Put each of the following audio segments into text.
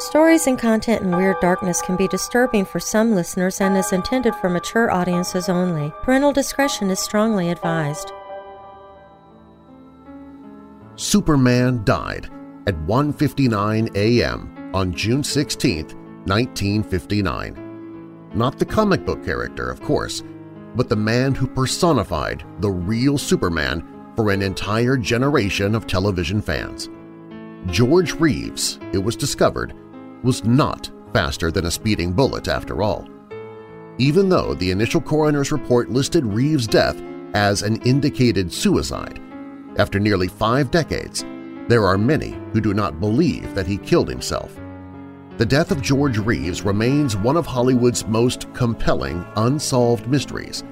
Stories and content in Weird Darkness can be disturbing for some listeners and is intended for mature audiences only. Parental discretion is strongly advised. Superman died at 1.59 a.m. on June 16, 1959. Not the comic book character, of course, but the man who personified the real Superman for an entire generation of television fans. George Reeves, it was discovered, was not faster than a speeding bullet after all. Even though the initial coroner's report listed Reeves' death as an indicated suicide, after nearly five decades, there are many who do not believe that he killed himself. The death of George Reeves remains one of Hollywood's most compelling unsolved mysteries,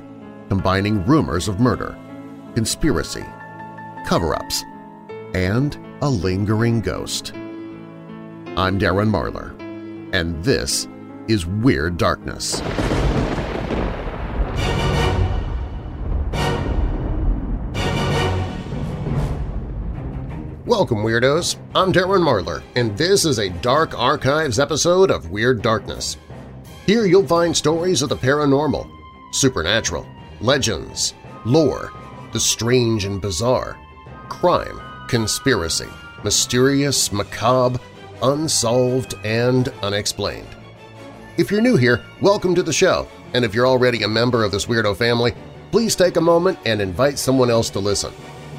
combining rumors of murder, conspiracy, cover-ups, and a lingering ghost. I'm Darren Marlar, and this is Weird Darkness. Welcome, Weirdos! I'm Darren Marlar, and this is a Dark Archives episode of Weird Darkness. Here you'll find stories of the paranormal, supernatural, legends, lore, the strange and bizarre, crime, conspiracy, mysterious, macabre, unsolved, and unexplained. If you're new here, welcome to the show, and if you're already a member of this weirdo family, please take a moment and invite someone else to listen.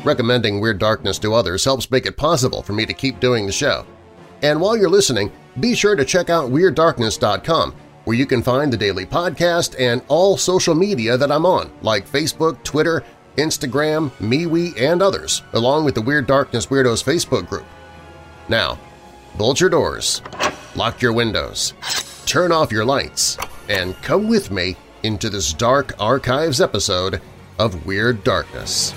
Recommending Weird Darkness to others helps make it possible for me to keep doing the show. And while you're listening, be sure to check out WeirdDarkness.com, where you can find the daily podcast and all social media that I'm on, like Facebook, Twitter, Instagram, MeWe, and others, along with the Weird Darkness Weirdos Facebook group. Now, bolt your doors, lock your windows, turn off your lights, and come with me into this dark archives episode of Weird Darkness.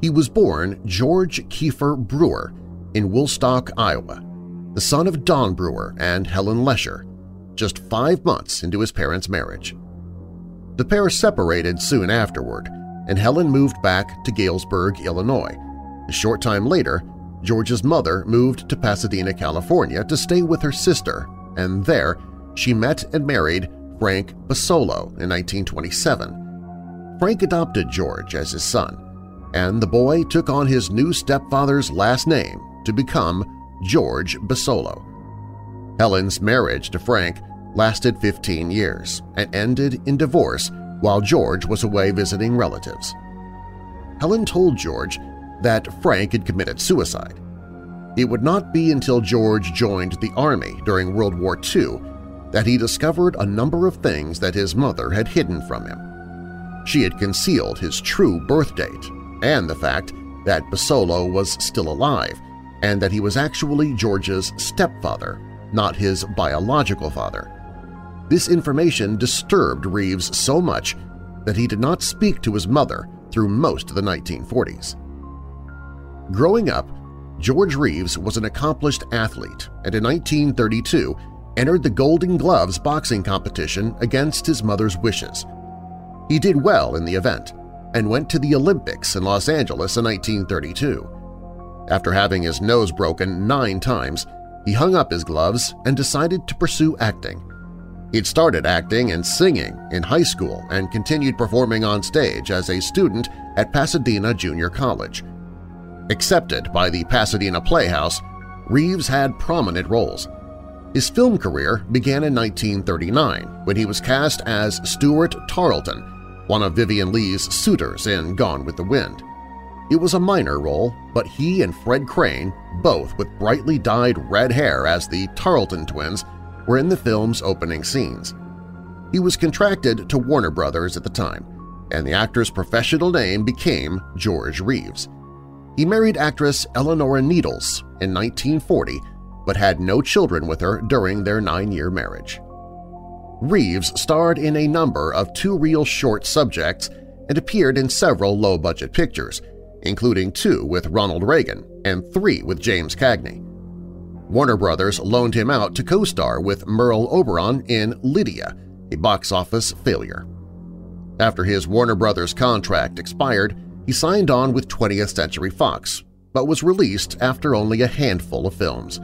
He was born George Keefer Brewer in Woolstock, Iowa, the son of Don Brewer and Helen Lesher, just five months into his parents' marriage. The pair separated soon afterward, and Helen moved back to Galesburg, Illinois. A short time later, George's mother moved to Pasadena, California to stay with her sister, and there she met and married Frank Bessolo in 1927. Frank adopted George as his son, and the boy took on his new stepfather's last name to become George Bessolo. Helen's marriage to Frank lasted 15 years and ended in divorce while George was away visiting relatives. Helen told George that Frank had committed suicide. It would not be until George joined the Army during World War II that he discovered a number of things that his mother had hidden from him. She had concealed his true birth date and the fact that Bessolo was still alive and that he was actually George's stepfather, not his biological father. This information disturbed Reeves so much that he did not speak to his mother through most of the 1940s. Growing up, George Reeves was an accomplished athlete and in 1932 entered the Golden Gloves boxing competition against his mother's wishes. He did well in the event, and went to the Olympics in Los Angeles in 1932. After having his nose broken nine times, he hung up his gloves and decided to pursue acting. He'd started acting and singing in high school and continued performing on stage as a student at Pasadena Junior College. Accepted by the Pasadena Playhouse, Reeves had prominent roles. His film career began in 1939 when he was cast as Stuart Tarleton one of Vivien Leigh's suitors in Gone with the Wind. It was a minor role, but he and Fred Crane, both with brightly dyed red hair as the Tarleton twins, were in the film's opening scenes. He was contracted to Warner Brothers at the time, and the actor's professional name became George Reeves. He married actress Eleonora Needles in 1940 but had no children with her during their nine-year marriage. Reeves starred in a number of two-reel short subjects and appeared in several low-budget pictures, including two with Ronald Reagan and three with James Cagney. Warner Brothers loaned him out to co-star with Merle Oberon in Lydia, a box office failure. After his Warner Brothers contract expired, he signed on with 20th Century Fox, but was released after only a handful of films.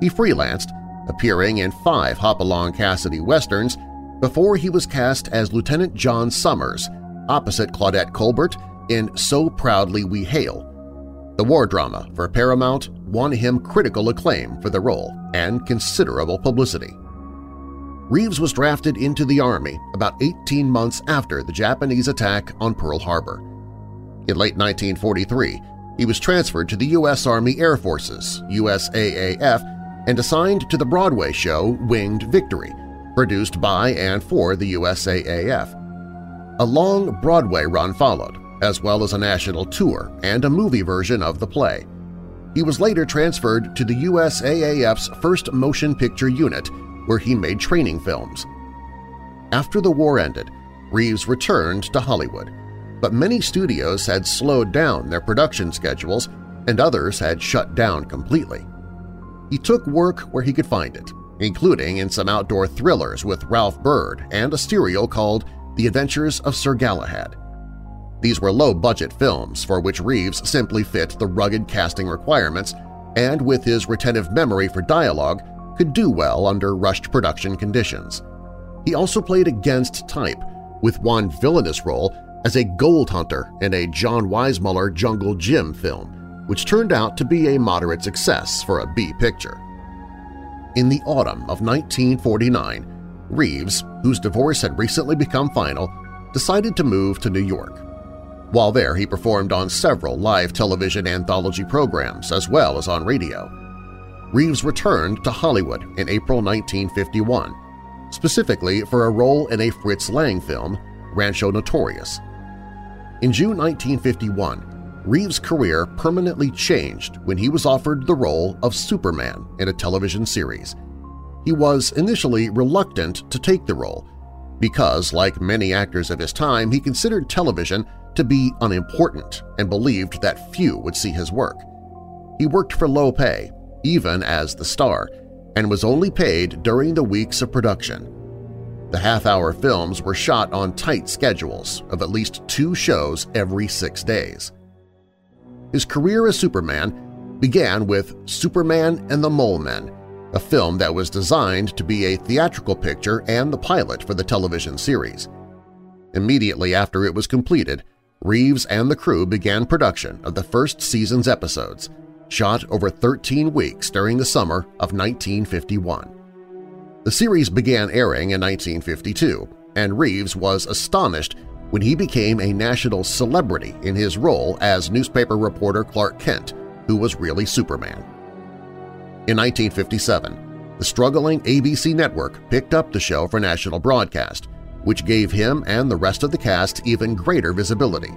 He freelanced, appearing in five Hopalong Cassidy westerns before he was cast as Lieutenant John Summers opposite Claudette Colbert in So Proudly We Hail. The war drama for Paramount won him critical acclaim for the role and considerable publicity. Reeves was drafted into the Army about 18 months after the Japanese attack on Pearl Harbor. In late 1943, he was transferred to the U.S. Army Air Forces USAAF, and assigned to the Broadway show Winged Victory, produced by and for the USAAF. A long Broadway run followed, as well as a national tour and a movie version of the play. He was later transferred to the USAAF's first motion picture unit, where he made training films. After the war ended, Reeves returned to Hollywood, but many studios had slowed down their production schedules and others had shut down completely. He took work where he could find it, including in some outdoor thrillers with Ralph Byrd and a serial called The Adventures of Sir Galahad. These were low-budget films for which Reeves simply fit the rugged casting requirements and, with his retentive memory for dialogue, could do well under rushed production conditions. He also played against type, with one villainous role as a gold hunter in a John Weissmuller Jungle Jim film, which turned out to be a moderate success for a B picture. In the autumn of 1949, Reeves, whose divorce had recently become final, decided to move to New York. While there, he performed on several live television anthology programs as well as on radio. Reeves returned to Hollywood in April 1951, specifically for a role in a Fritz Lang film, Rancho Notorious. In June 1951, Reeves' career permanently changed when he was offered the role of Superman in a television series. He was initially reluctant to take the role because, like many actors of his time, he considered television to be unimportant and believed that few would see his work. He worked for low pay, even as the star, and was only paid during the weeks of production. The half-hour films were shot on tight schedules of at least two shows every six days. His career as Superman began with Superman and the Mole Men, a film that was designed to be a theatrical picture and the pilot for the television series. Immediately after it was completed, Reeves and the crew began production of the first season's episodes, shot over 13 weeks during the summer of 1951. The series began airing in 1952, and Reeves was astonished when he became a national celebrity in his role as newspaper reporter Clark Kent, who was really Superman. In 1957, the struggling ABC network picked up the show for national broadcast, which gave him and the rest of the cast even greater visibility.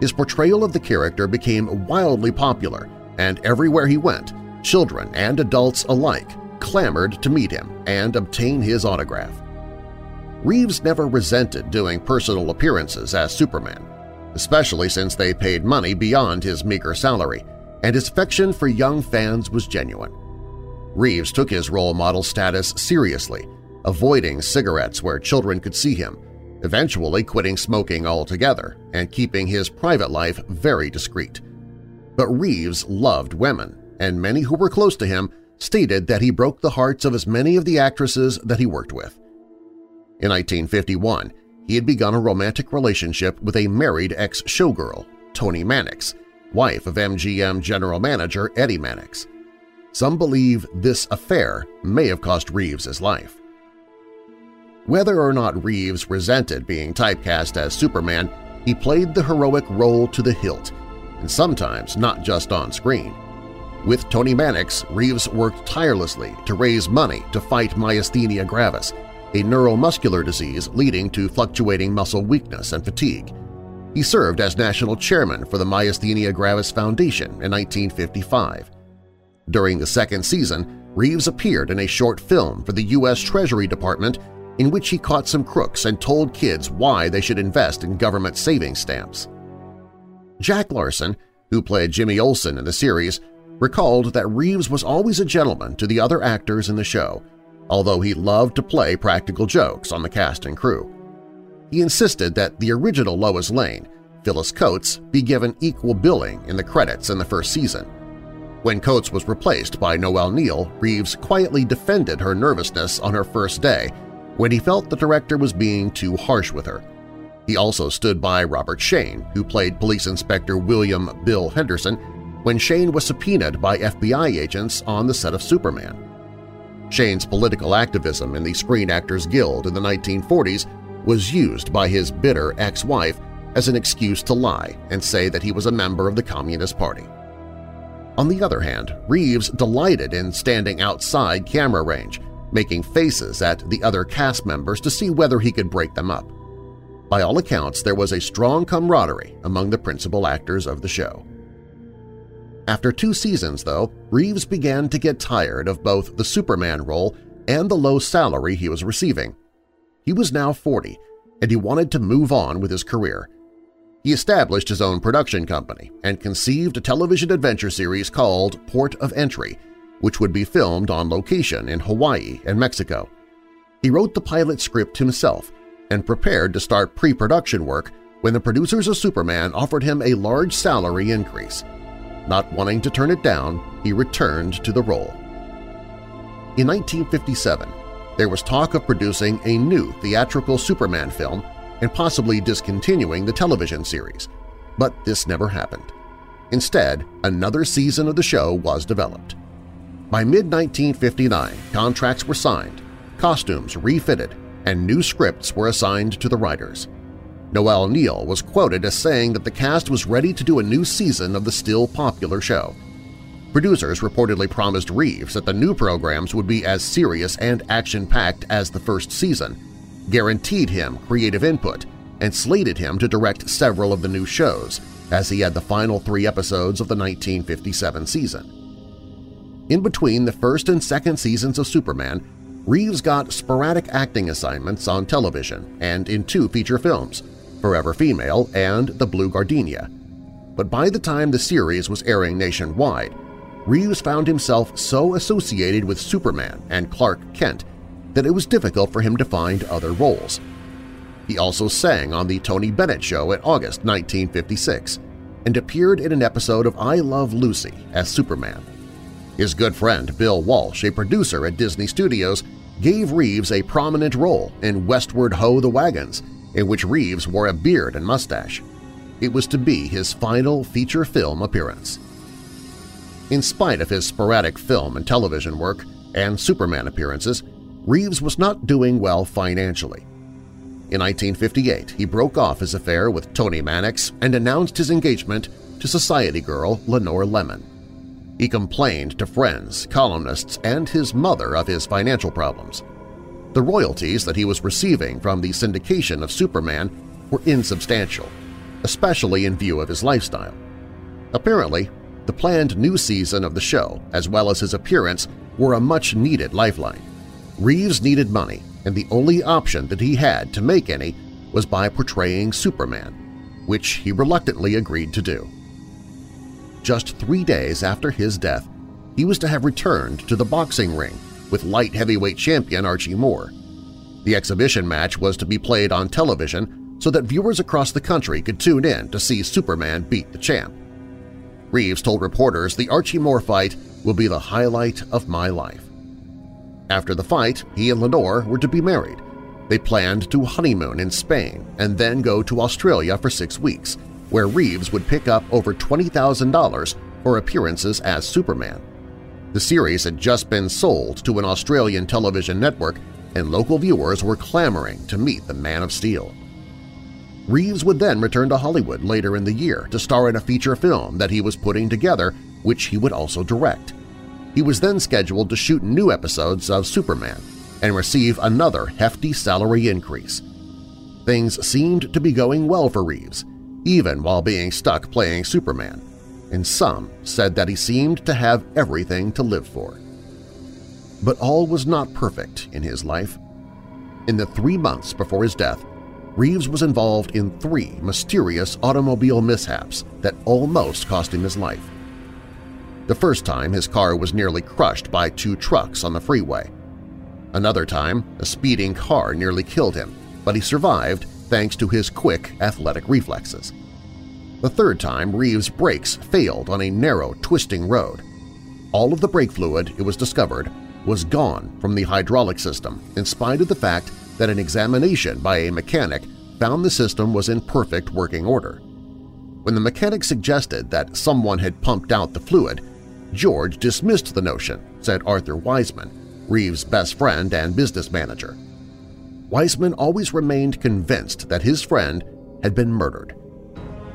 His portrayal of the character became wildly popular, and everywhere he went, children and adults alike clamored to meet him and obtain his autograph. Reeves never resented doing personal appearances as Superman, especially since they paid money beyond his meager salary, and his affection for young fans was genuine. Reeves took his role model status seriously, avoiding cigarettes where children could see him, eventually quitting smoking altogether and keeping his private life very discreet. But Reeves loved women, and many who were close to him stated that he broke the hearts of as many of the actresses that he worked with. In 1951, he had begun a romantic relationship with a married ex-showgirl, Toni Mannix, wife of MGM general manager Eddie Mannix. Some believe this affair may have cost Reeves his life. Whether or not Reeves resented being typecast as Superman, he played the heroic role to the hilt, and sometimes not just on screen. With Toni Mannix, Reeves worked tirelessly to raise money to fight myasthenia gravis, a neuromuscular disease leading to fluctuating muscle weakness and fatigue. He served as national chairman for the Myasthenia Gravis Foundation in 1955. During the second season, Reeves appeared in a short film for the U.S. Treasury Department in which he caught some crooks and told kids why they should invest in government savings stamps. Jack Larson, who played Jimmy Olsen in the series, recalled that Reeves was always a gentleman to the other actors in the show, although he loved to play practical jokes on the cast and crew. He insisted that the original Lois Lane, Phyllis Coates, be given equal billing in the credits in the first season. When Coates was replaced by Noel Neill, Reeves quietly defended her nervousness on her first day when he felt the director was being too harsh with her. He also stood by Robert Shayne, who played Police Inspector William Bill Henderson, when Shayne was subpoenaed by FBI agents on the set of Superman. Shayne's political activism in the Screen Actors Guild in the 1940s was used by his bitter ex-wife as an excuse to lie and say that he was a member of the Communist Party. On the other hand, Reeves delighted in standing outside camera range, making faces at the other cast members to see whether he could break them up. By all accounts, there was a strong camaraderie among the principal actors of the show. After two seasons, though, Reeves began to get tired of both the Superman role and the low salary he was receiving. He was now 40, and he wanted to move on with his career. He established his own production company and conceived a television adventure series called Port of Entry, which would be filmed on location in Hawaii and Mexico. He wrote the pilot script himself and prepared to start pre-production work when the producers of Superman offered him a large salary increase. Not wanting to turn it down, he returned to the role. In 1957, there was talk of producing a new theatrical Superman film and possibly discontinuing the television series, but this never happened. Instead, another season of the show was developed. By mid-1959, contracts were signed, costumes refitted, and new scripts were assigned to the writers. Noel Neill was quoted as saying that the cast was ready to do a new season of the still popular show. Producers reportedly promised Reeves that the new programs would be as serious and action-packed as the first season, guaranteed him creative input, and slated him to direct several of the new shows, as he had the final three episodes of the 1957 season. In between the first and second seasons of Superman, Reeves got sporadic acting assignments on television and in two feature films, Forever Female and The Blue Gardenia. But by the time the series was airing nationwide, Reeves found himself so associated with Superman and Clark Kent that it was difficult for him to find other roles. He also sang on The Tony Bennett Show in August 1956 and appeared in an episode of I Love Lucy as Superman. His good friend Bill Walsh, a producer at Disney Studios, gave Reeves a prominent role in Westward Ho the Wagons, in which Reeves wore a beard and mustache. It was to be his final feature film appearance. In spite of his sporadic film and television work and Superman appearances, Reeves was not doing well financially. In 1958, he broke off his affair with Toni Mannix and announced his engagement to society girl Lenore Lemmon. He complained to friends, columnists, and his mother of his financial problems. The royalties that he was receiving from the syndication of Superman were insubstantial, especially in view of his lifestyle. Apparently, the planned new season of the show, as well as his appearance, were a much-needed lifeline. Reeves needed money, and the only option that he had to make any was by portraying Superman, which he reluctantly agreed to do just three days after his death, he was to have returned to the boxing ring with light heavyweight champion Archie Moore. The exhibition match was to be played on television so that viewers across the country could tune in to see Superman beat the champ. Reeves told reporters the Archie Moore fight will be the highlight of my life. After the fight, he and Lenore were to be married. They planned to honeymoon in Spain and then go to Australia for six weeks, where Reeves would pick up over $20,000 for appearances as Superman. The series had just been sold to an Australian television network and local viewers were clamoring to meet the Man of Steel. Reeves would then return to Hollywood later in the year to star in a feature film that he was putting together, which he would also direct. He was then scheduled to shoot new episodes of Superman and receive another hefty salary increase. Things seemed to be going well for Reeves, even while being stuck playing Superman, and some said that he seemed to have everything to live for. But all was not perfect in his life. In the three months before his death, Reeves was involved in three mysterious automobile mishaps that almost cost him his life. The first time his car was nearly crushed by two trucks on the freeway. Another time, a speeding car nearly killed him, but he survived thanks to his quick athletic reflexes. The third time, Reeves' brakes failed on a narrow, twisting road. All of the brake fluid, it was discovered, was gone from the hydraulic system in spite of the fact that an examination by a mechanic found the system was in perfect working order. When the mechanic suggested that someone had pumped out the fluid, George dismissed the notion, said Arthur Weissman, Reeves' best friend and business manager. Weissman always remained convinced that his friend had been murdered.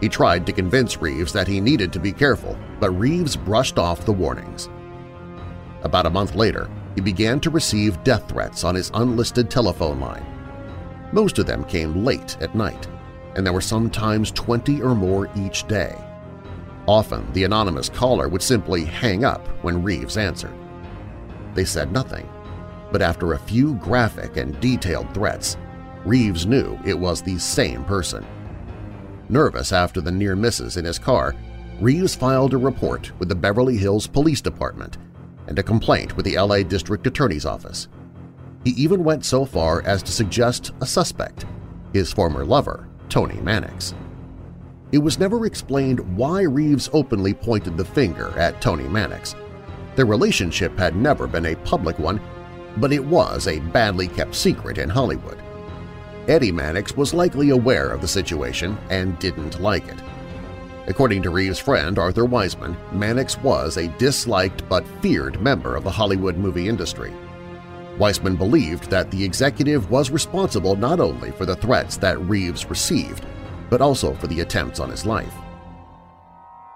He tried to convince Reeves that he needed to be careful, but Reeves brushed off the warnings. About a month later, he began to receive death threats on his unlisted telephone line. Most of them came late at night, and there were sometimes 20 or more each day. Often the anonymous caller would simply hang up when Reeves answered. They said nothing, but after a few graphic and detailed threats, Reeves knew it was the same person. Nervous after the near misses in his car, Reeves filed a report with the Beverly Hills Police Department and a complaint with the LA District Attorney's Office. He even went so far as to suggest a suspect, his former lover, Toni Mannix. It was never explained why Reeves openly pointed the finger at Toni Mannix. Their relationship had never been a public one, but it was a badly kept secret in Hollywood. Eddie Mannix was likely aware of the situation and didn't like it. According to Reeves' friend Arthur Weissman, Mannix was a disliked but feared member of the Hollywood movie industry. Weissman believed that the executive was responsible not only for the threats that Reeves received, but also for the attempts on his life.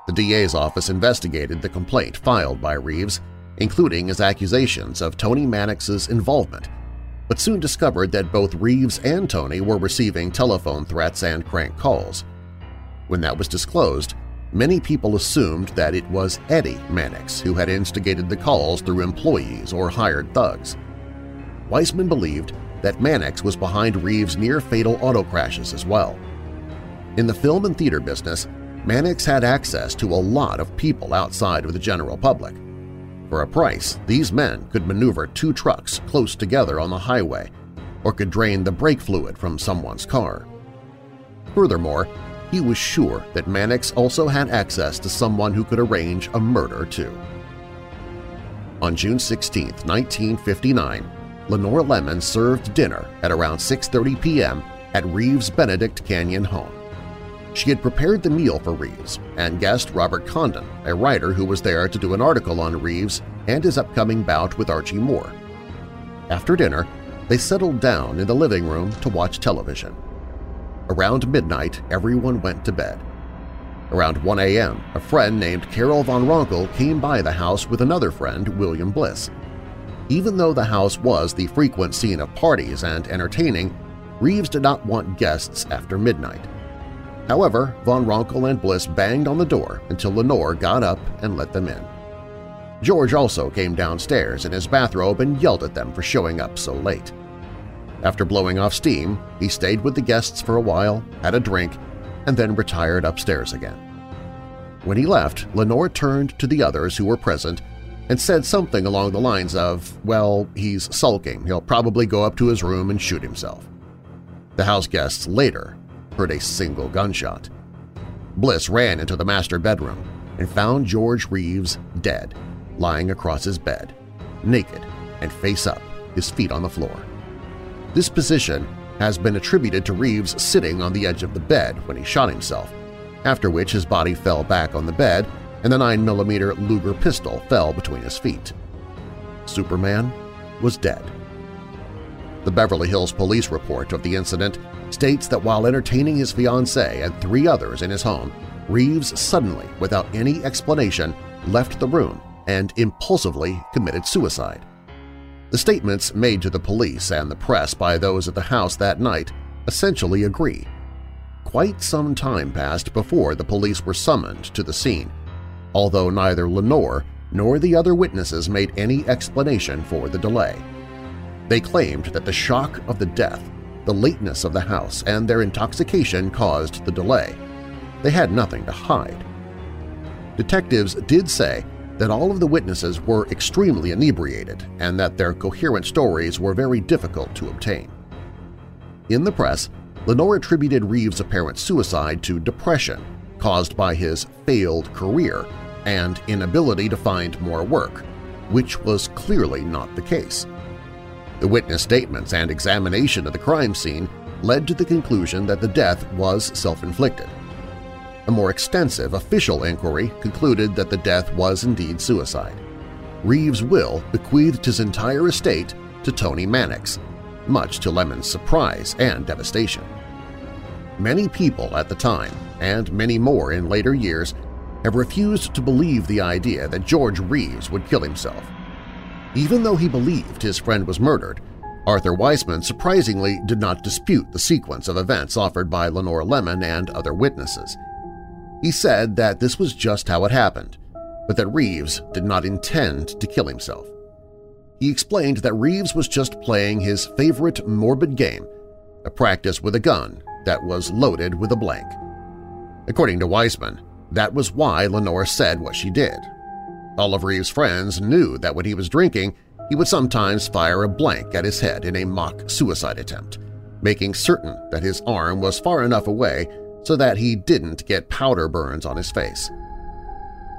The DA's office investigated the complaint filed by Reeves, including his accusations of Toni Mannix's involvement, but soon discovered that both Reeves and Toni were receiving telephone threats and crank calls. When that was disclosed, many people assumed that it was Eddie Mannix who had instigated the calls through employees or hired thugs. Weissman believed that Mannix was behind Reeves' near-fatal auto crashes as well. In the film and theater business, Mannix had access to a lot of people outside of the general public. For a price, these men could maneuver two trucks close together on the highway or could drain the brake fluid from someone's car. Furthermore, he was sure that Mannix also had access to someone who could arrange a murder too. On June 16, 1959, Lenore Lemmon served dinner at around 6.30 p.m. at Reeves Benedict Canyon home. She had prepared the meal for Reeves and guest Robert Condon, a writer who was there to do an article on Reeves and his upcoming bout with Archie Moore. After dinner, they settled down in the living room to watch television. Around midnight, everyone went to bed. Around 1 a.m., a friend named Carol Von Ronkel came by the house with another friend, William Bliss. Even though the house was the frequent scene of parties and entertaining, Reeves did not want guests after midnight. However, Von Ronkel and Bliss banged on the door until Lenore got up and let them in. George also came downstairs in his bathrobe and yelled at them for showing up so late. After blowing off steam, he stayed with the guests for a while, had a drink, and then retired upstairs again. When he left, Lenore turned to the others who were present and said something along the lines of, well, he's sulking, he'll probably go up to his room and shoot himself. The house guests later heard a single gunshot. Bliss ran into the master bedroom and found George Reeves dead, lying across his bed, naked and face up, his feet on the floor. This position has been attributed to Reeves sitting on the edge of the bed when he shot himself, after which his body fell back on the bed and the 9mm Luger pistol fell between his feet. Superman was dead. The Beverly Hills police report of the incident states that while entertaining his fiancée and three others in his home, Reeves suddenly, without any explanation, left the room and impulsively committed suicide. The statements made to the police and the press by those at the house that night essentially agree. Quite some time passed before the police were summoned to the scene, although neither Lenore nor the other witnesses made any explanation for the delay. They claimed that the shock of the death, the lateness of the house, and their intoxication caused the delay. They had nothing to hide. Detectives did say that all of the witnesses were extremely inebriated and that their coherent stories were very difficult to obtain. In the press, Lenore attributed Reeves' apparent suicide to depression caused by his failed career and inability to find more work, which was clearly not the case. The witness statements and examination of the crime scene led to the conclusion that the death was self-inflicted. A more extensive official inquiry concluded that the death was indeed suicide. Reeves' will bequeathed his entire estate to Toni Mannix, much to Lemmon's surprise and devastation. Many people at the time, and many more in later years, have refused to believe the idea that George Reeves would kill himself. Even though he believed his friend was murdered, Arthur Weissman surprisingly did not dispute the sequence of events offered by Lenore Lemmon and other witnesses. He said that this was just how it happened, but that Reeves did not intend to kill himself. He explained that Reeves was just playing his favorite morbid game, a practice with a gun that was loaded with a blank. According to Weissman, that was why Lenore said what she did. Of Reeves' friends knew that when he was drinking, he would sometimes fire a blank at his head in a mock suicide attempt, making certain that his arm was far enough away so that he didn't get powder burns on his face.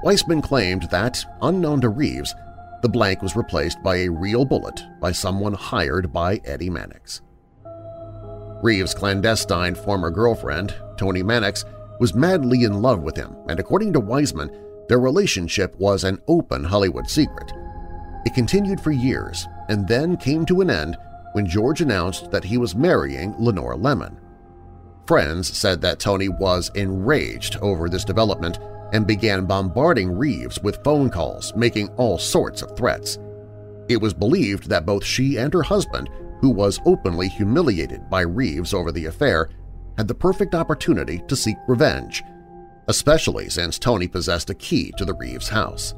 Weissman claimed that, unknown to Reeves, the blank was replaced by a real bullet by someone hired by Eddie Mannix. Reeves' clandestine former girlfriend, Toni Mannix, was madly in love with him, and according to Weissman, their relationship was an open Hollywood secret – it continued for years and then came to an end when George announced that he was marrying Lenore Lemmon. Friends said that Toni was enraged over this development and began bombarding Reeves with phone calls, making all sorts of threats. It was believed that both she and her husband, who was openly humiliated by Reeves over the affair, had the perfect opportunity to seek revenge, especially since Toni possessed a key to the Reeves house.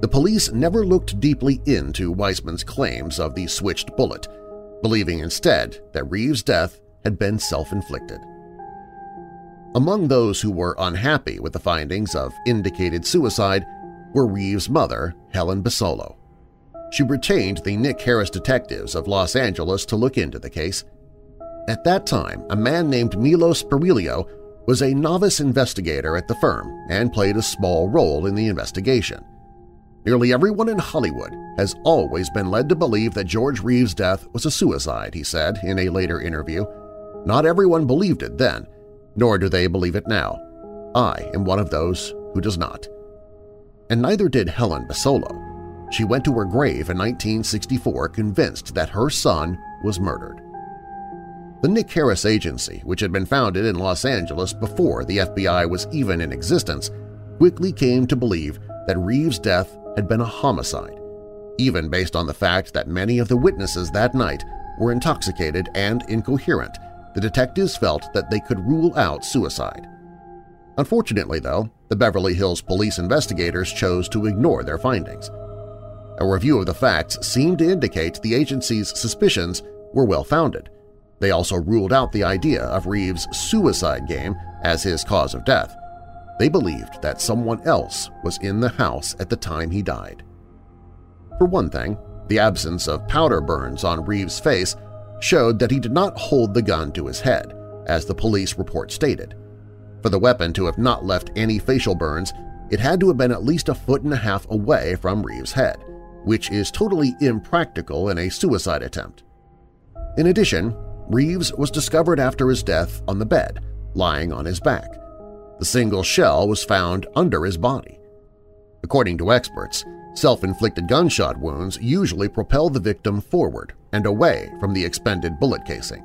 The police never looked deeply into Weissman's claims of the switched bullet, believing instead that Reeves' death had been self-inflicted. Among those who were unhappy with the findings of indicated suicide were Reeves' mother, Helen Bessolo. She retained the Nick Harris detectives of Los Angeles to look into the case. At that time, a man named Milo Speriglio was a novice investigator at the firm and played a small role in the investigation. Nearly everyone in Hollywood has always been led to believe that George Reeves' death was a suicide, he said in a later interview. Not everyone believed it then, nor do they believe it now. I am one of those who does not. And neither did Helen Bessolo. She went to her grave in 1964 convinced that her son was murdered. The Nick Harris Agency, which had been founded in Los Angeles before the FBI was even in existence, quickly came to believe that Reeves' death had been a homicide, even based on the fact that many of the witnesses that night were intoxicated and incoherent, the detectives felt that they could rule out suicide. Unfortunately, though, the Beverly Hills police investigators chose to ignore their findings. A review of the facts seemed to indicate the agency's suspicions were well-founded. They also ruled out the idea of Reeves' suicide game as his cause of death, they believed that someone else was in the house at the time he died. For one thing, the absence of powder burns on Reeves' face showed that he did not hold the gun to his head, as the police report stated. For the weapon to have not left any facial burns, it had to have been at least a foot and a half away from Reeves' head, which is totally impractical in a suicide attempt. In addition, Reeves was discovered after his death on the bed, lying on his back. The single shell was found under his body. According to experts, self-inflicted gunshot wounds usually propel the victim forward and away from the expended bullet casing.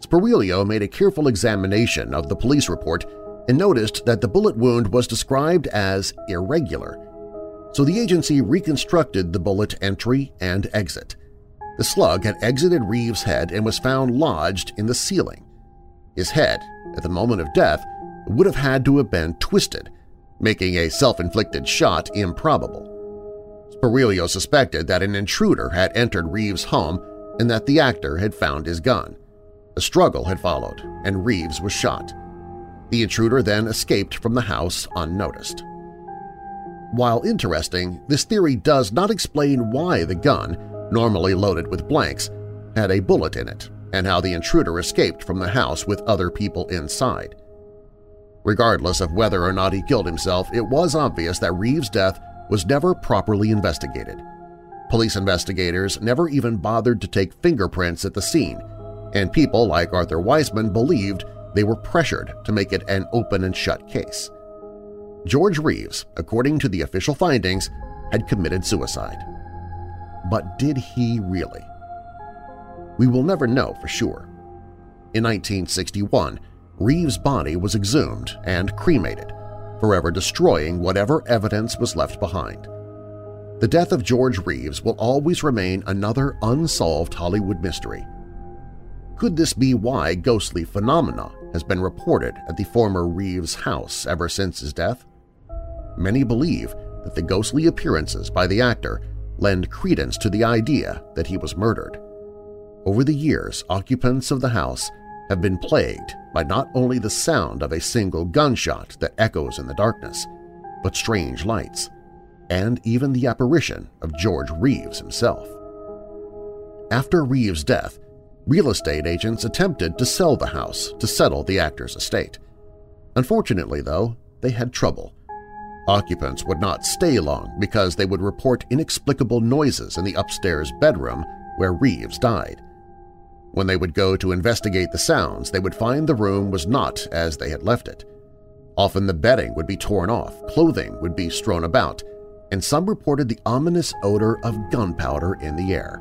Speriglio made a careful examination of the police report and noticed that the bullet wound was described as irregular, so the agency reconstructed the bullet entry and exit. The slug had exited Reeves' head and was found lodged in the ceiling. His head, at the moment of death, would have had to have been twisted, making a self-inflicted shot improbable. Speriglio suspected that an intruder had entered Reeves' home and that the actor had found his gun. A struggle had followed, and Reeves was shot. The intruder then escaped from the house unnoticed. While interesting, this theory does not explain why the gun, normally loaded with blanks, had a bullet in it and how the intruder escaped from the house with other people inside. Regardless of whether or not he killed himself, it was obvious that Reeves' death was never properly investigated. Police investigators never even bothered to take fingerprints at the scene, and people like Arthur Weissman believed they were pressured to make it an open-and-shut case. George Reeves, according to the official findings, had committed suicide. But did he really? We will never know for sure. In 1961, Reeves' body was exhumed and cremated, forever destroying whatever evidence was left behind. The death of George Reeves will always remain another unsolved Hollywood mystery. Could this be why ghostly phenomena has been reported at the former Reeves house ever since his death? Many believe that the ghostly appearances by the actor lend credence to the idea that he was murdered. Over the years, occupants of the house have been plagued by not only the sound of a single gunshot that echoes in the darkness, but strange lights, and even the apparition of George Reeves himself. After Reeves' death, real estate agents attempted to sell the house to settle the actor's estate. Unfortunately, though, they had trouble. Occupants would not stay long because they would report inexplicable noises in the upstairs bedroom where Reeves died. When they would go to investigate the sounds, they would find the room was not as they had left it. Often the bedding would be torn off, clothing would be strewn about, and some reported the ominous odor of gunpowder in the air.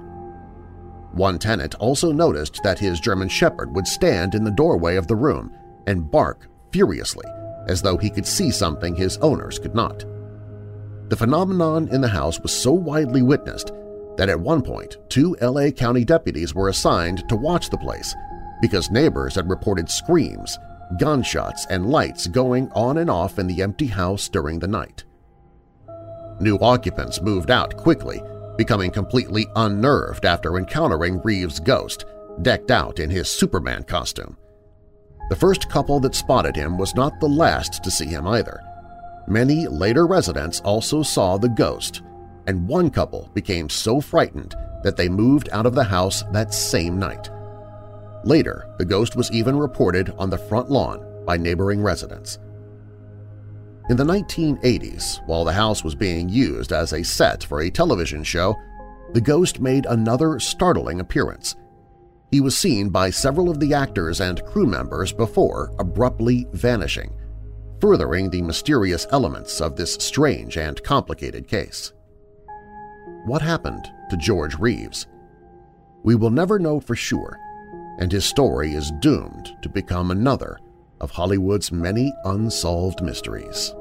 One tenant also noticed that his German Shepherd would stand in the doorway of the room and bark furiously as though he could see something his owners could not. The phenomenon in the house was so widely witnessed that at one point two L.A. County deputies were assigned to watch the place because neighbors had reported screams, gunshots, and lights going on and off in the empty house during the night. New occupants moved out quickly, becoming completely unnerved after encountering Reeves' ghost, decked out in his Superman costume. The first couple that spotted him was not the last to see him either. Many later residents also saw the ghost, and one couple became so frightened that they moved out of the house that same night. Later, the ghost was even reported on the front lawn by neighboring residents. In the 1980s, while the house was being used as a set for a television show, the ghost made another startling appearance. He was seen by several of the actors and crew members before abruptly vanishing, furthering the mysterious elements of this strange and complicated case. What happened to George Reeves? We will never know for sure, and his story is doomed to become another of Hollywood's many unsolved mysteries.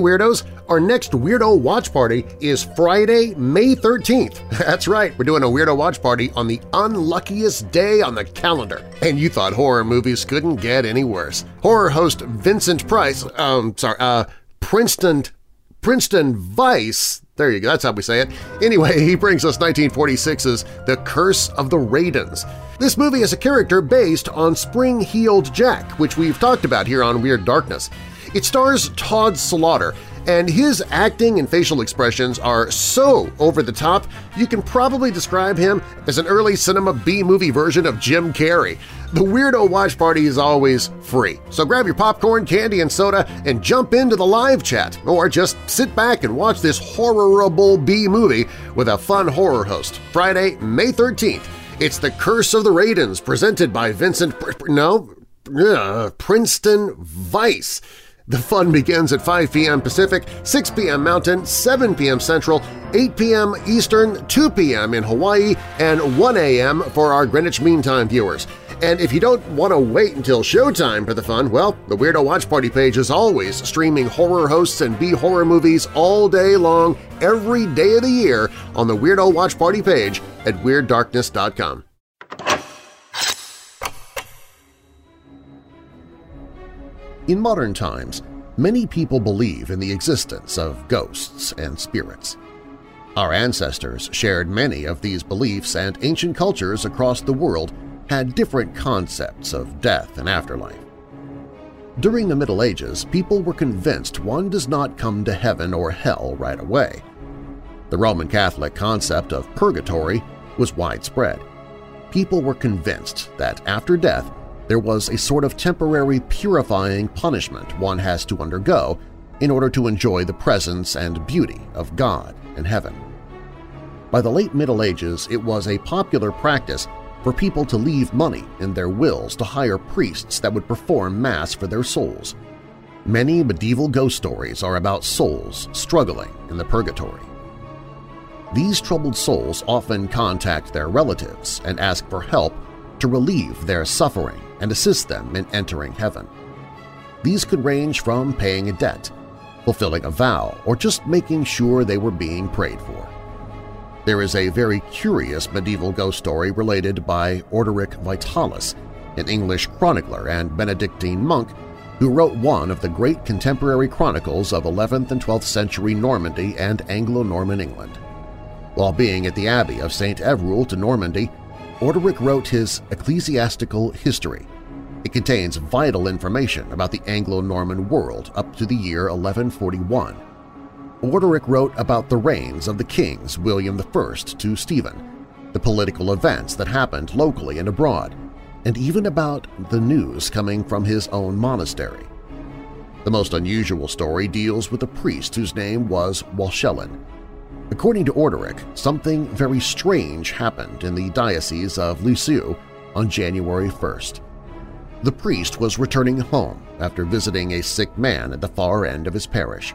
Weirdos! Our next Weirdo Watch Party is Friday, May 13th. That's right, we're doing a Weirdo Watch Party on the unluckiest day on the calendar. And you thought horror movies couldn't get any worse. Horror host Vincent Price, um, sorry, uh, Princeton, Princeton Vice, there you go, that's how we say it. Anyway, he brings us 1946's The Curse of the Wraydons. This movie is a character based on Spring-Heeled Jack, which we've talked about here on Weird Darkness. It stars Tod Slaughter, and his acting and facial expressions are so over the top you can probably describe him as an early cinema B-movie version of Jim Carrey. The Weirdo Watch Party is always free, so grab your popcorn, candy, and soda and jump into the live chat, or just sit back and watch this horrible B-movie with a fun horror host, Friday, May 13th. It's The Curse of the Wraydons, presented by Vincent… no, uh, Princeton Vice. The fun begins at 5 p.m. Pacific, 6 p.m. Mountain, 7 p.m. Central, 8 p.m. Eastern, 2 p.m. in Hawaii, and 1 a.m. for our Greenwich Mean Time viewers. And if you don't want to wait until showtime for the fun, well, the Weirdo Watch Party page is always streaming horror hosts and B-horror movies all day long, every day of the year on the Weirdo Watch Party page at WeirdDarkness.com. In modern times, many people believe in the existence of ghosts and spirits. Our ancestors shared many of these beliefs and ancient cultures across the world had different concepts of death and afterlife. During the Middle Ages, people were convinced one does not come to heaven or hell right away. The Roman Catholic concept of purgatory was widespread. People were convinced that after death there was a sort of temporary purifying punishment one has to undergo in order to enjoy the presence and beauty of God and heaven. By the late Middle Ages, it was a popular practice for people to leave money in their wills to hire priests that would perform Mass for their souls. Many medieval ghost stories are about souls struggling in the purgatory. These troubled souls often contact their relatives and ask for help to relieve their suffering and assist them in entering heaven. These could range from paying a debt, fulfilling a vow, or just making sure they were being prayed for. There is a very curious medieval ghost story related by Orderic Vitalis, an English chronicler and Benedictine monk who wrote one of the great contemporary chronicles of 11th and 12th century Normandy and Anglo-Norman England. While being at the Abbey of St. Evroul to Normandy, Orderic wrote his Ecclesiastical History. It contains vital information about the Anglo-Norman world up to the year 1141. Orderic wrote about the reigns of the kings William I to Stephen, the political events that happened locally and abroad, and even about the news coming from his own monastery. The most unusual story deals with a priest whose name was Walchelin. According to Orderic, something very strange happened in the Diocese of Lisieux on January 1st. The priest was returning home after visiting a sick man at the far end of his parish.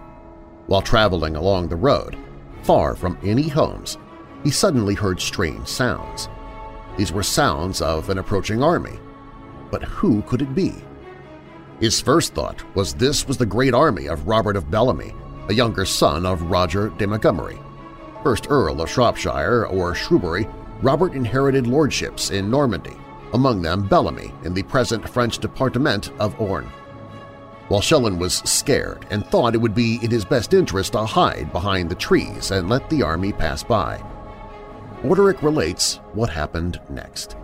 While traveling along the road, far from any homes, he suddenly heard strange sounds. These were sounds of an approaching army. But who could it be? His first thought was this was the great army of Robert of Bellamy, a younger son of Roger de Montgomery. First Earl of Shropshire or Shrewsbury, Robert inherited lordships in Normandy, among them Bellamy in the present French department of Orne. Walchelin was scared and thought it would be in his best interest to hide behind the trees and let the army pass by. Orderic relates what happened next.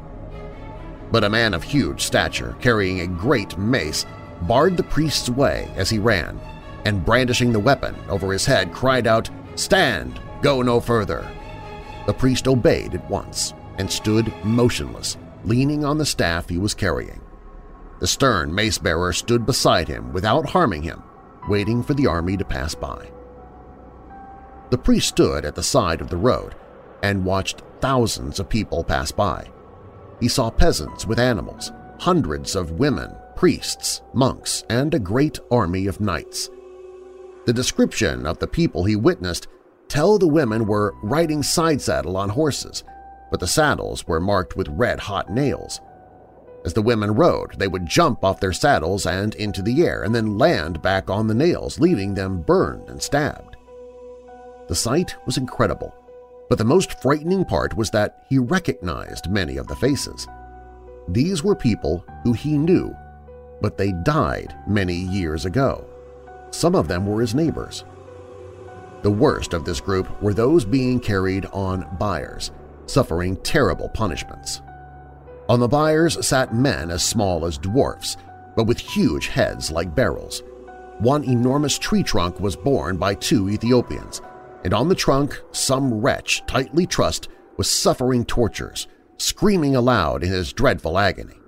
But a man of huge stature, carrying a great mace, barred the priest's way as he ran, and brandishing the weapon over his head cried out, "'Stand! Go no further!' The priest obeyed at once and stood motionless, leaning on the staff he was carrying. The stern mace-bearer stood beside him without harming him, waiting for the army to pass by. The priest stood at the side of the road and watched thousands of people pass by. He saw peasants with animals, hundreds of women, priests, monks, and a great army of knights. The description of the people he witnessed tell the women were riding side saddle on horses, but the saddles were marked with red-hot nails. As the women rode, they would jump off their saddles and into the air and then land back on the nails, leaving them burned and stabbed. The sight was incredible, but the most frightening part was that he recognized many of the faces. These were people who he knew, but they died many years ago. Some of them were his neighbors. The worst of this group were those being carried on biers, suffering terrible punishments. On the biers sat men as small as dwarfs, but with huge heads like barrels. One enormous tree trunk was borne by two Ethiopians, and on the trunk some wretch tightly trussed was suffering tortures, screaming aloud in his dreadful agony.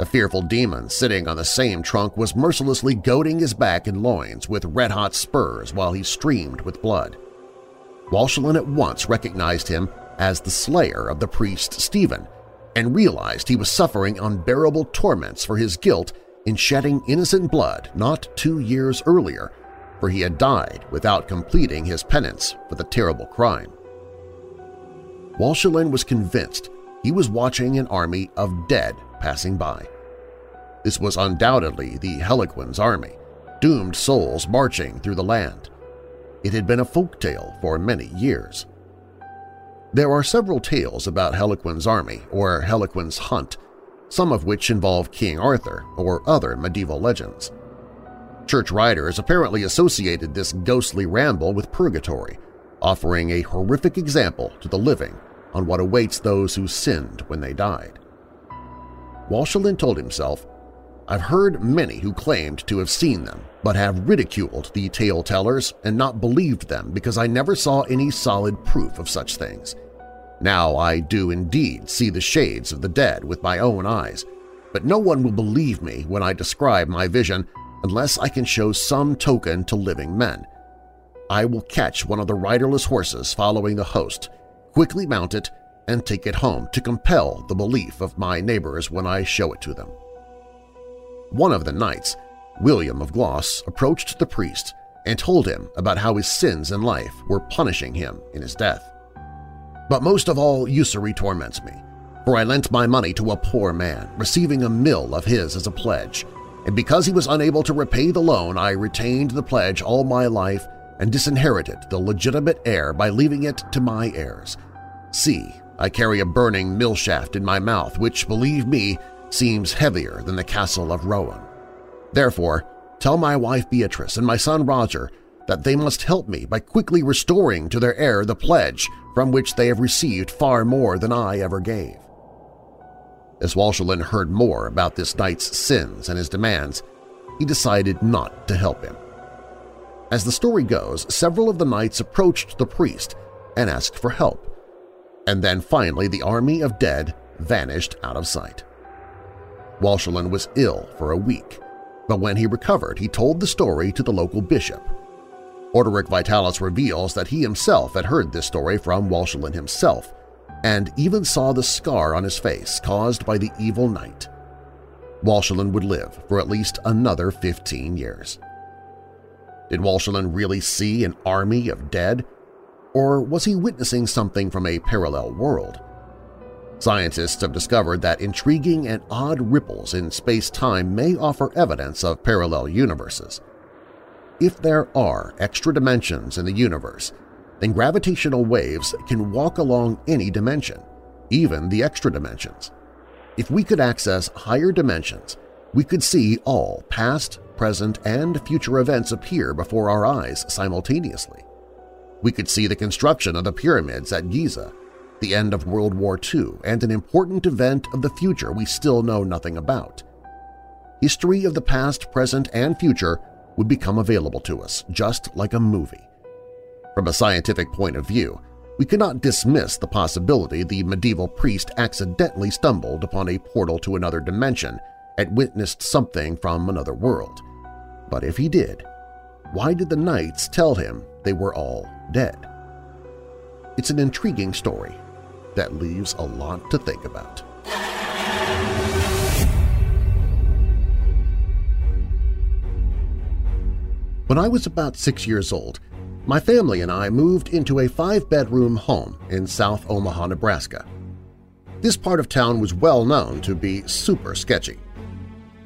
A fearful demon sitting on the same trunk was mercilessly goading his back and loins with red-hot spurs while he streamed with blood. Walchelin at once recognized him as the slayer of the priest Stephen and realized he was suffering unbearable torments for his guilt in shedding innocent blood not two years earlier, for he had died without completing his penance for the terrible crime. Walchelin was convinced he was watching an army of dead passing by. This was undoubtedly the Hellequin's army, doomed souls marching through the land. It had been a folk tale for many years. There are several tales about Hellequin's army or Hellequin's hunt, some of which involve King Arthur or other medieval legends. Church writers apparently associated this ghostly ramble with purgatory, offering a horrific example to the living on what awaits those who sinned when they died. Walchelin told himself, I've heard many who claimed to have seen them, but have ridiculed the tale-tellers and not believed them because I never saw any solid proof of such things. Now I do indeed see the shades of the dead with my own eyes, but no one will believe me when I describe my vision unless I can show some token to living men. I will catch one of the riderless horses following the host, quickly mount it, and take it home to compel the belief of my neighbors when I show it to them. One of the knights, William of Glos, approached the priest and told him about how his sins in life were punishing him in his death. But most of all, usury torments me, for I lent my money to a poor man, receiving a mill of his as a pledge, and because he was unable to repay the loan I retained the pledge all my life and disinherited the legitimate heir by leaving it to my heirs. See, I carry a burning mill shaft in my mouth which, believe me, seems heavier than the castle of Rouen. Therefore, tell my wife Beatrice and my son Roger that they must help me by quickly restoring to their heir the pledge from which they have received far more than I ever gave. As Walchelin heard more about this knight's sins and his demands, he decided not to help him. As the story goes, several of the knights approached the priest and asked for help, and then finally the army of dead vanished out of sight. Walchelin was ill for a week, but when he recovered he told the story to the local bishop. Orderic Vitalis reveals that he himself had heard this story from Walchelin himself and even saw the scar on his face caused by the evil knight. Walchelin would live for at least another 15 years. Did Walchelin really see an army of dead? Or was he witnessing something from a parallel world? Scientists have discovered that intriguing and odd ripples in space-time may offer evidence of parallel universes. If there are extra dimensions in the universe, then gravitational waves can walk along any dimension, even the extra dimensions. If we could access higher dimensions, we could see all past, present, and future events appear before our eyes simultaneously. We could see the construction of the pyramids at Giza, the end of World War II, and an important event of the future we still know nothing about. History of the past, present, and future would become available to us, just like a movie. From a scientific point of view, we cannot dismiss the possibility the medieval priest accidentally stumbled upon a portal to another dimension and witnessed something from another world. But if he did, why did the knights tell him they were all dead? It's an intriguing story that leaves a lot to think about. When I was about six years old, my family and I moved into a five-bedroom home in South Omaha, Nebraska. This part of town was well known to be super sketchy.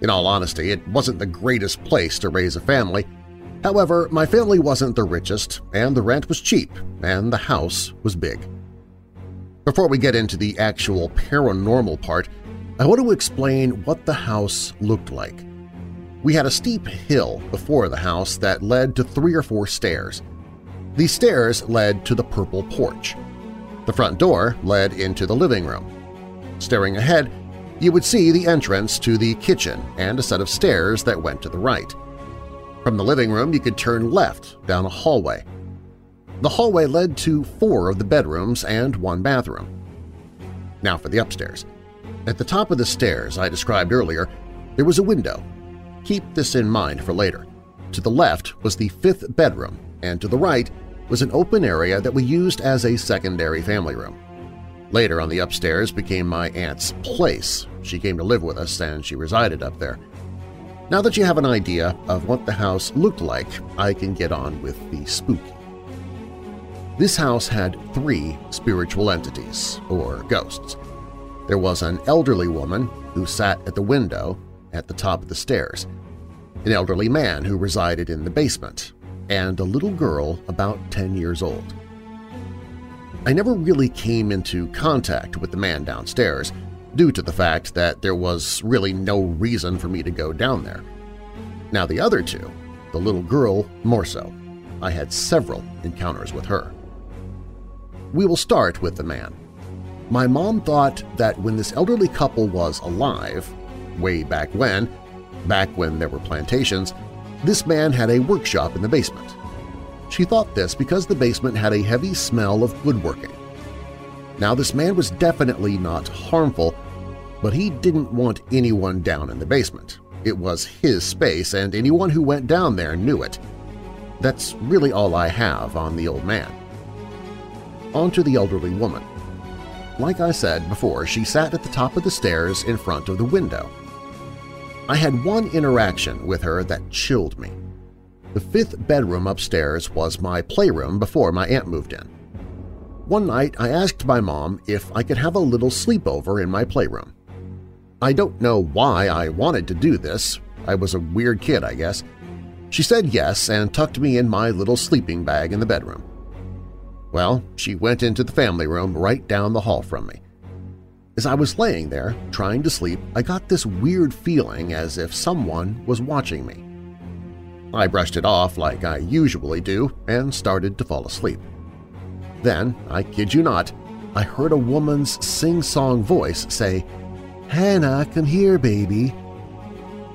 In all honesty, it wasn't the greatest place to raise a family. However, my family wasn't the richest, and the rent was cheap, and the house was big. Before we get into the actual paranormal part, I want to explain what the house looked like. We had a steep hill before the house that led to three or four stairs. These stairs led to the purple porch. The front door led into the living room. Staring ahead, you would see the entrance to the kitchen and a set of stairs that went to the right. From the living room, you could turn left down a hallway. The hallway led to four of the bedrooms and one bathroom. Now for the upstairs. At the top of the stairs I described earlier, there was a window. Keep this in mind for later. To the left was the fifth bedroom, and to the right was an open area that we used as a secondary family room. Later on the upstairs became my aunt's place. She came to live with us and she resided up there. Now that you have an idea of what the house looked like, I can get on with the spooky. This house had three spiritual entities, or ghosts. There was an elderly woman who sat at the window at the top of the stairs, an elderly man who resided in the basement, and a little girl about 10 years old. I never really came into contact with the man downstairs due to the fact that there was really no reason for me to go down there. Now the other two, the little girl more so, I had several encounters with her. We will start with the man. My mom thought that when this elderly couple was alive, way back when, Back when there were plantations, this man had a workshop in the basement. She thought this because the basement had a heavy smell of woodworking. Now this man was definitely not harmful, but he didn't want anyone down in the basement. It was his space, and anyone who went down there knew it. That's really all I have on the old man. On to the elderly woman. Like I said before, she sat at the top of the stairs in front of the window. I had one interaction with her that chilled me. The fifth bedroom upstairs was my playroom before my aunt moved in. One night I asked my mom if I could have a little sleepover in my playroom. I don't know why I wanted to do this. I was a weird kid, I guess. She said yes and tucked me in my little sleeping bag in the bedroom. Well, she went into the family room right down the hall from me. As I was laying there, trying to sleep, I got this weird feeling as if someone was watching me. I brushed it off like I usually do and started to fall asleep. Then, I kid you not, I heard a woman's sing-song voice say, Hannah, come here, baby.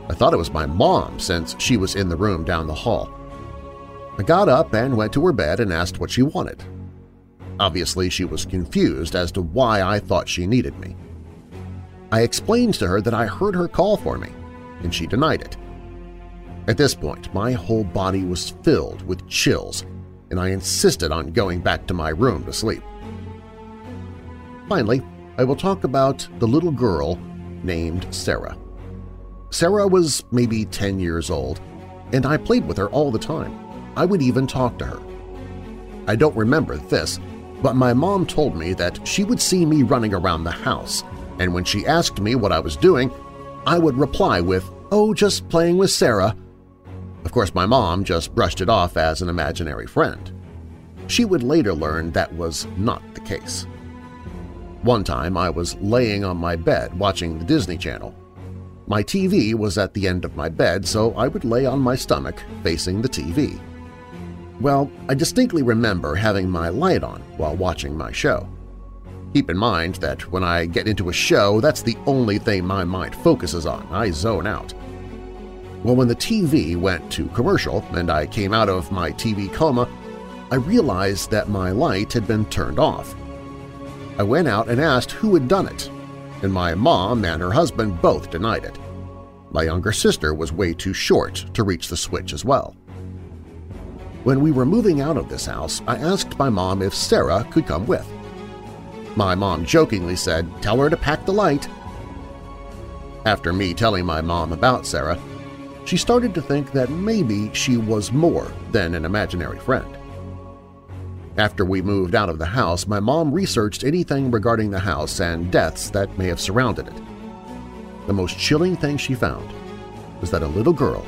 I thought it was my mom since she was in the room down the hall. I got up and went to her bed and asked what she wanted. Obviously, she was confused as to why I thought she needed me. I explained to her that I heard her call for me, and she denied it. At this point, my whole body was filled with chills, and I insisted on going back to my room to sleep. Finally, I will talk about the little girl named Sarah. Sarah was maybe 10 years old, and I played with her all the time. I would even talk to her. I don't remember this, but my mom told me that she would see me running around the house, and when she asked me what I was doing, I would reply with, oh, just playing with Sarah. Of course, my mom just brushed it off as an imaginary friend. She would later learn that was not the case. One time I was laying on my bed watching the Disney Channel. My TV was at the end of my bed, so I would lay on my stomach facing the TV. Well, I distinctly remember having my light on while watching my show. Keep in mind that when I get into a show, that's the only thing my mind focuses on. I zone out. Well, when the TV went to commercial and I came out of my TV coma, I realized that my light had been turned off. I went out and asked who had done it, and my mom and her husband both denied it. My younger sister was way too short to reach the switch as well. When we were moving out of this house, I asked my mom if Sarah could come with. My mom jokingly said, tell her to pack the light. After me telling my mom about Sarah, she started to think that maybe she was more than an imaginary friend. After we moved out of the house, my mom researched anything regarding the house and deaths that may have surrounded it. The most chilling thing she found was that a little girl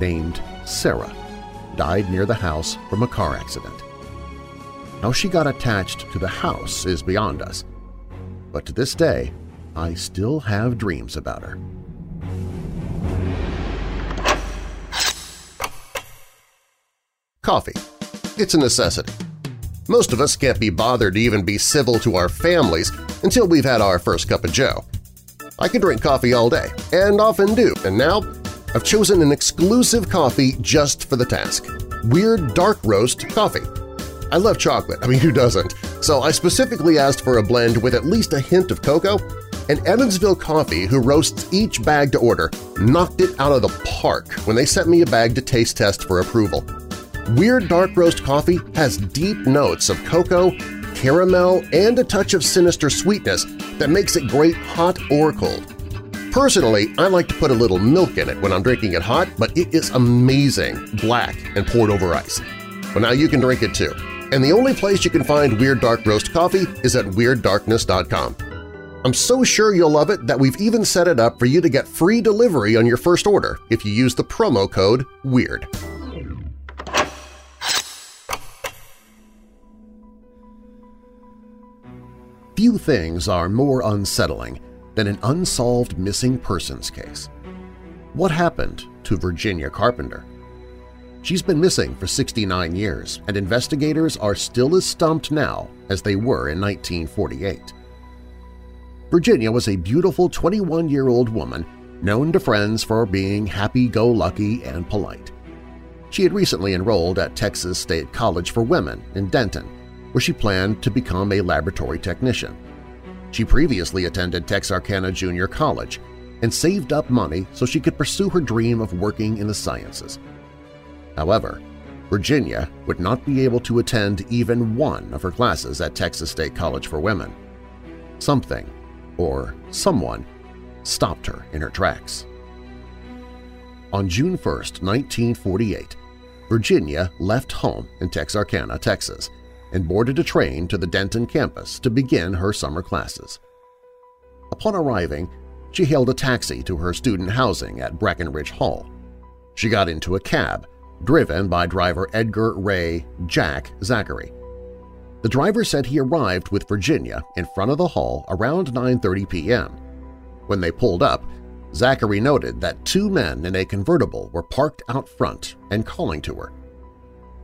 named Sarah died near the house from a car accident. How she got attached to the house is beyond us, but to this day I still have dreams about her. Coffee. It's a necessity. Most of us can't be bothered to even be civil to our families until we've had our first cup of joe. I can drink coffee all day, and often do, and now I've chosen an exclusive coffee just for the task – Weird Dark Roast Coffee. I love chocolate, I mean who doesn't, so I specifically asked for a blend with at least a hint of cocoa, and Evansville Coffee, who roasts each bag to order, knocked it out of the park when they sent me a bag to taste test for approval. Weird Dark Roast coffee has deep notes of cocoa, caramel, and a touch of sinister sweetness that makes it great hot or cold. Personally, I like to put a little milk in it when I'm drinking it hot, but it is amazing, black and poured over ice. Well, now you can drink it too. And the only place you can find Weird Dark Roast coffee is at WeirdDarkness.com. I'm so sure you'll love it that we've even set it up for you to get free delivery on your first order if you use the promo code WEIRD. Few things are more unsettling than an unsolved missing persons case. What happened to Virginia Carpenter? She's been missing for 69 years, and investigators are still as stumped now as they were in 1948. Virginia was a beautiful 21-year-old woman known to friends for being happy-go-lucky and polite. She had recently enrolled at Texas State College for Women in Denton, where she planned to become a laboratory technician. She previously attended Texarkana Junior College and saved up money so she could pursue her dream of working in the sciences. However, Virginia would not be able to attend even one of her classes at Texas State College for Women. Something, or someone, stopped her in her tracks. On June 1, 1948, Virginia left home in Texarkana, Texas, and boarded a train to the Denton campus to begin her summer classes. Upon arriving, she hailed a taxi to her student housing at Breckenridge Hall. She got into a cab, driven by driver Edgar Ray Jack Zachary. The driver said he arrived with Virginia in front of the hall around 9.30 p.m. When they pulled up, Zachary noted that two men in a convertible were parked out front and calling to her.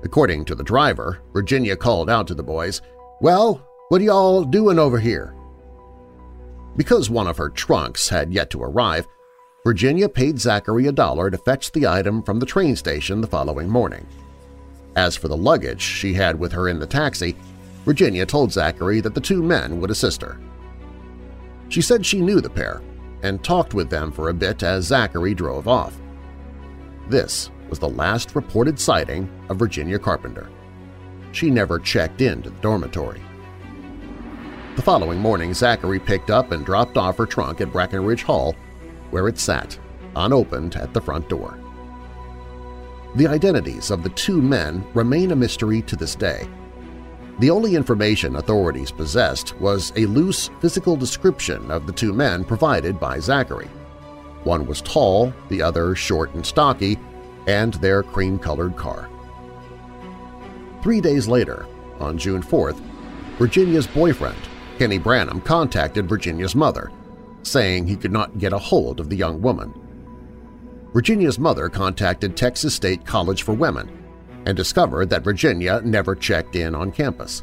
According to the driver, Virginia called out to the boys, "'Well, what are y'all doing over here?' Because one of her trunks had yet to arrive, Virginia paid Zachary a dollar to fetch the item from the train station the following morning. As for the luggage she had with her in the taxi, Virginia told Zachary that the two men would assist her. She said she knew the pair and talked with them for a bit as Zachary drove off. This was the last reported sighting of Virginia Carpenter. She never checked into the dormitory. The following morning, Zachary picked up and dropped off her trunk at Breckenridge Hall, where it sat, unopened at the front door. The identities of the two men remain a mystery to this day. The only information authorities possessed was a loose physical description of the two men provided by Zachary. One was tall, the other short and stocky, and their cream-colored car. Three days later, on June 4th, Virginia's boyfriend, Kenny Branham, contacted Virginia's mother, saying he could not get a hold of the young woman. Virginia's mother contacted Texas State College for Women and discovered that Virginia never checked in on campus.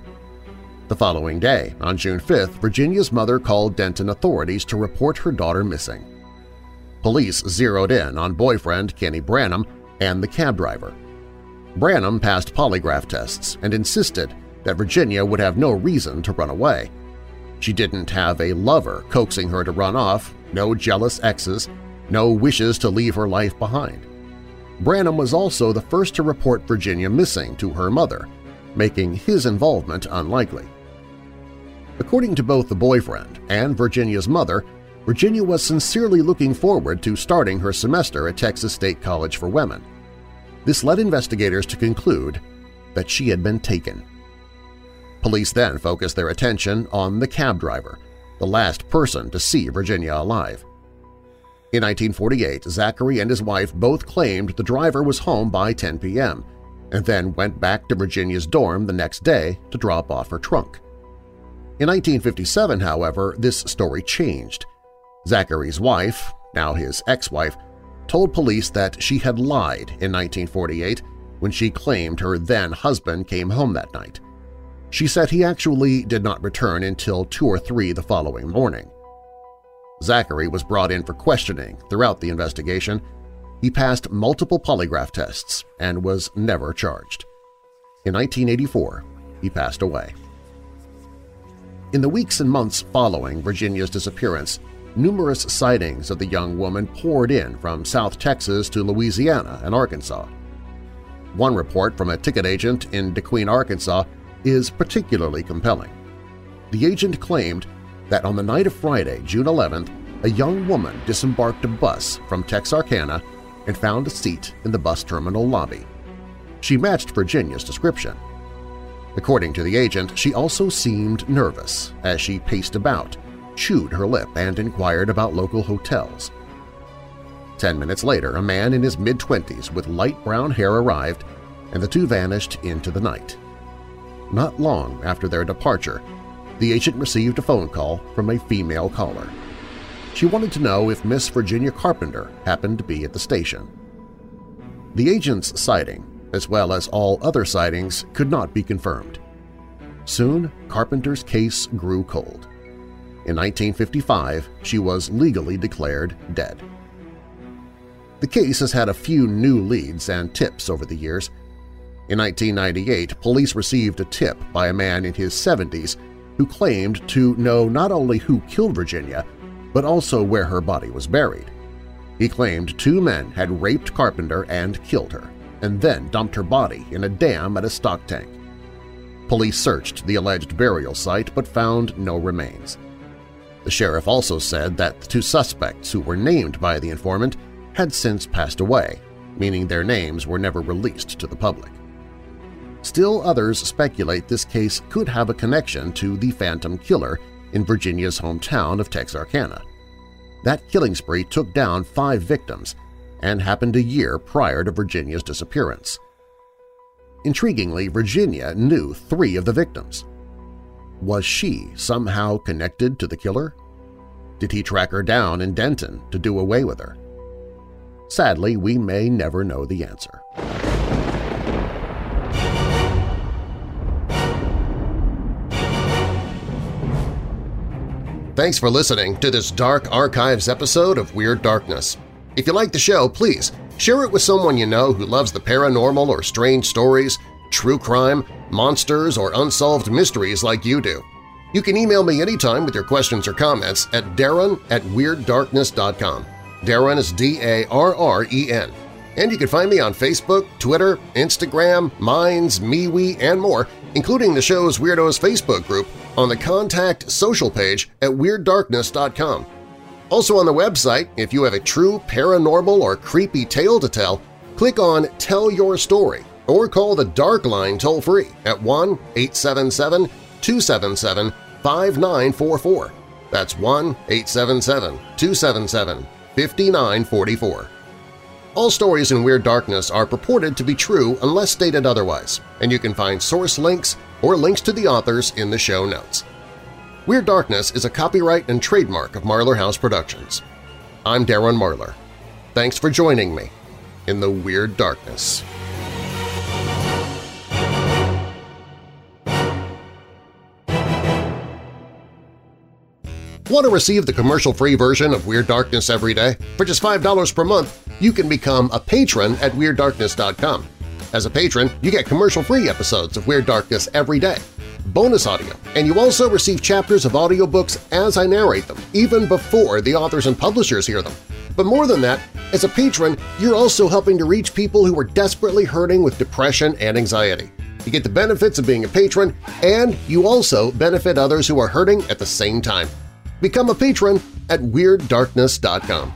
The following day, on June 5th, Virginia's mother called Denton authorities to report her daughter missing. Police zeroed in on boyfriend Kenny Branham and the cab driver. Branham passed polygraph tests and insisted that Virginia would have no reason to run away. She didn't have a lover coaxing her to run off, no jealous exes, no wishes to leave her life behind. Branham was also the first to report Virginia missing to her mother, making his involvement unlikely. According to both the boyfriend and Virginia's mother, Virginia was sincerely looking forward to starting her semester at Texas State College for Women. This led investigators to conclude that she had been taken. Police then focused their attention on the cab driver, the last person to see Virginia alive. In 1948, Zachary and his wife both claimed the driver was home by 10 p.m. and then went back to Virginia's dorm the next day to drop off her trunk. In 1957, however, this story changed. Zachary's wife, now his ex-wife, told police that she had lied in 1948 when she claimed her then-husband came home that night. She said he actually did not return until 2 or 3 the following morning. Zachary was brought in for questioning throughout the investigation. He passed multiple polygraph tests and was never charged. In 1984, he passed away. In the weeks and months following Virginia's disappearance, numerous sightings of the young woman poured in from South Texas to Louisiana and Arkansas. One report from a ticket agent in DeQueen, Arkansas is particularly compelling. The agent claimed that on the night of Friday, June 11th, a young woman disembarked a bus from Texarkana and found a seat in the bus terminal lobby. She matched Virginia's description. According to the agent, she also seemed nervous as she paced about, chewed her lip, and inquired about local hotels. Ten minutes later, a man in his mid-twenties with light brown hair arrived, and the two vanished into the night. Not long after their departure, the agent received a phone call from a female caller. She wanted to know if Miss Virginia Carpenter happened to be at the station. The agent's sighting, as well as all other sightings, could not be confirmed. Soon, Carpenter's case grew cold. In 1955, she was legally declared dead. The case has had a few new leads and tips over the years. In 1998, police received a tip by a man in his 70s who claimed to know not only who killed Virginia, but also where her body was buried. He claimed two men had raped Carpenter and killed her, and then dumped her body in a dam at a stock tank. Police searched the alleged burial site but found no remains. The sheriff also said that the two suspects who were named by the informant had since passed away, meaning their names were never released to the public. Still others speculate this case could have a connection to the Phantom Killer in Virginia's hometown of Texarkana. That killing spree took down five victims and happened a year prior to Virginia's disappearance. Intriguingly, Virginia knew three of the victims. Was she somehow connected to the killer? Did he track her down in Denton to do away with her? Sadly, we may never know the answer. Thanks for listening to this Dark Archives episode of Weird Darkness. If you like the show, please share it with someone you know who loves the paranormal or strange stories, true crime, monsters, or unsolved mysteries like you do. You can email me anytime with your questions or comments at darren at WeirdDarkness.com. Darren is D-A-R-R-E-N. And you can find me on Facebook, Twitter, Instagram, Minds, MeWe, and more, including the show's Weirdos Facebook group on the Contact Social page at WeirdDarkness.com. Also on the website, if you have a true paranormal or creepy tale to tell, click on Tell Your Story or call the Dark Line toll-free at 1-877-277-5944. That's 1-877-277-5944. All stories in Weird Darkness are purported to be true unless stated otherwise, and you can find source links or links to the authors in the show notes. Weird Darkness is a copyright and trademark of Marlar House Productions. I'm Darren Marlar. Thanks for joining me in the Weird Darkness. Want to receive the commercial-free version of Weird Darkness every day? For just $5 per month, you can become a patron at WeirdDarkness.com. As a patron, you get commercial-free episodes of Weird Darkness every day, bonus audio, and you also receive chapters of audiobooks as I narrate them, even before the authors and publishers hear them. But more than that, as a patron, you're also helping to reach people who are desperately hurting with depression and anxiety. You get the benefits of being a patron, and you also benefit others who are hurting at the same time. Become a patron at WeirdDarkness.com.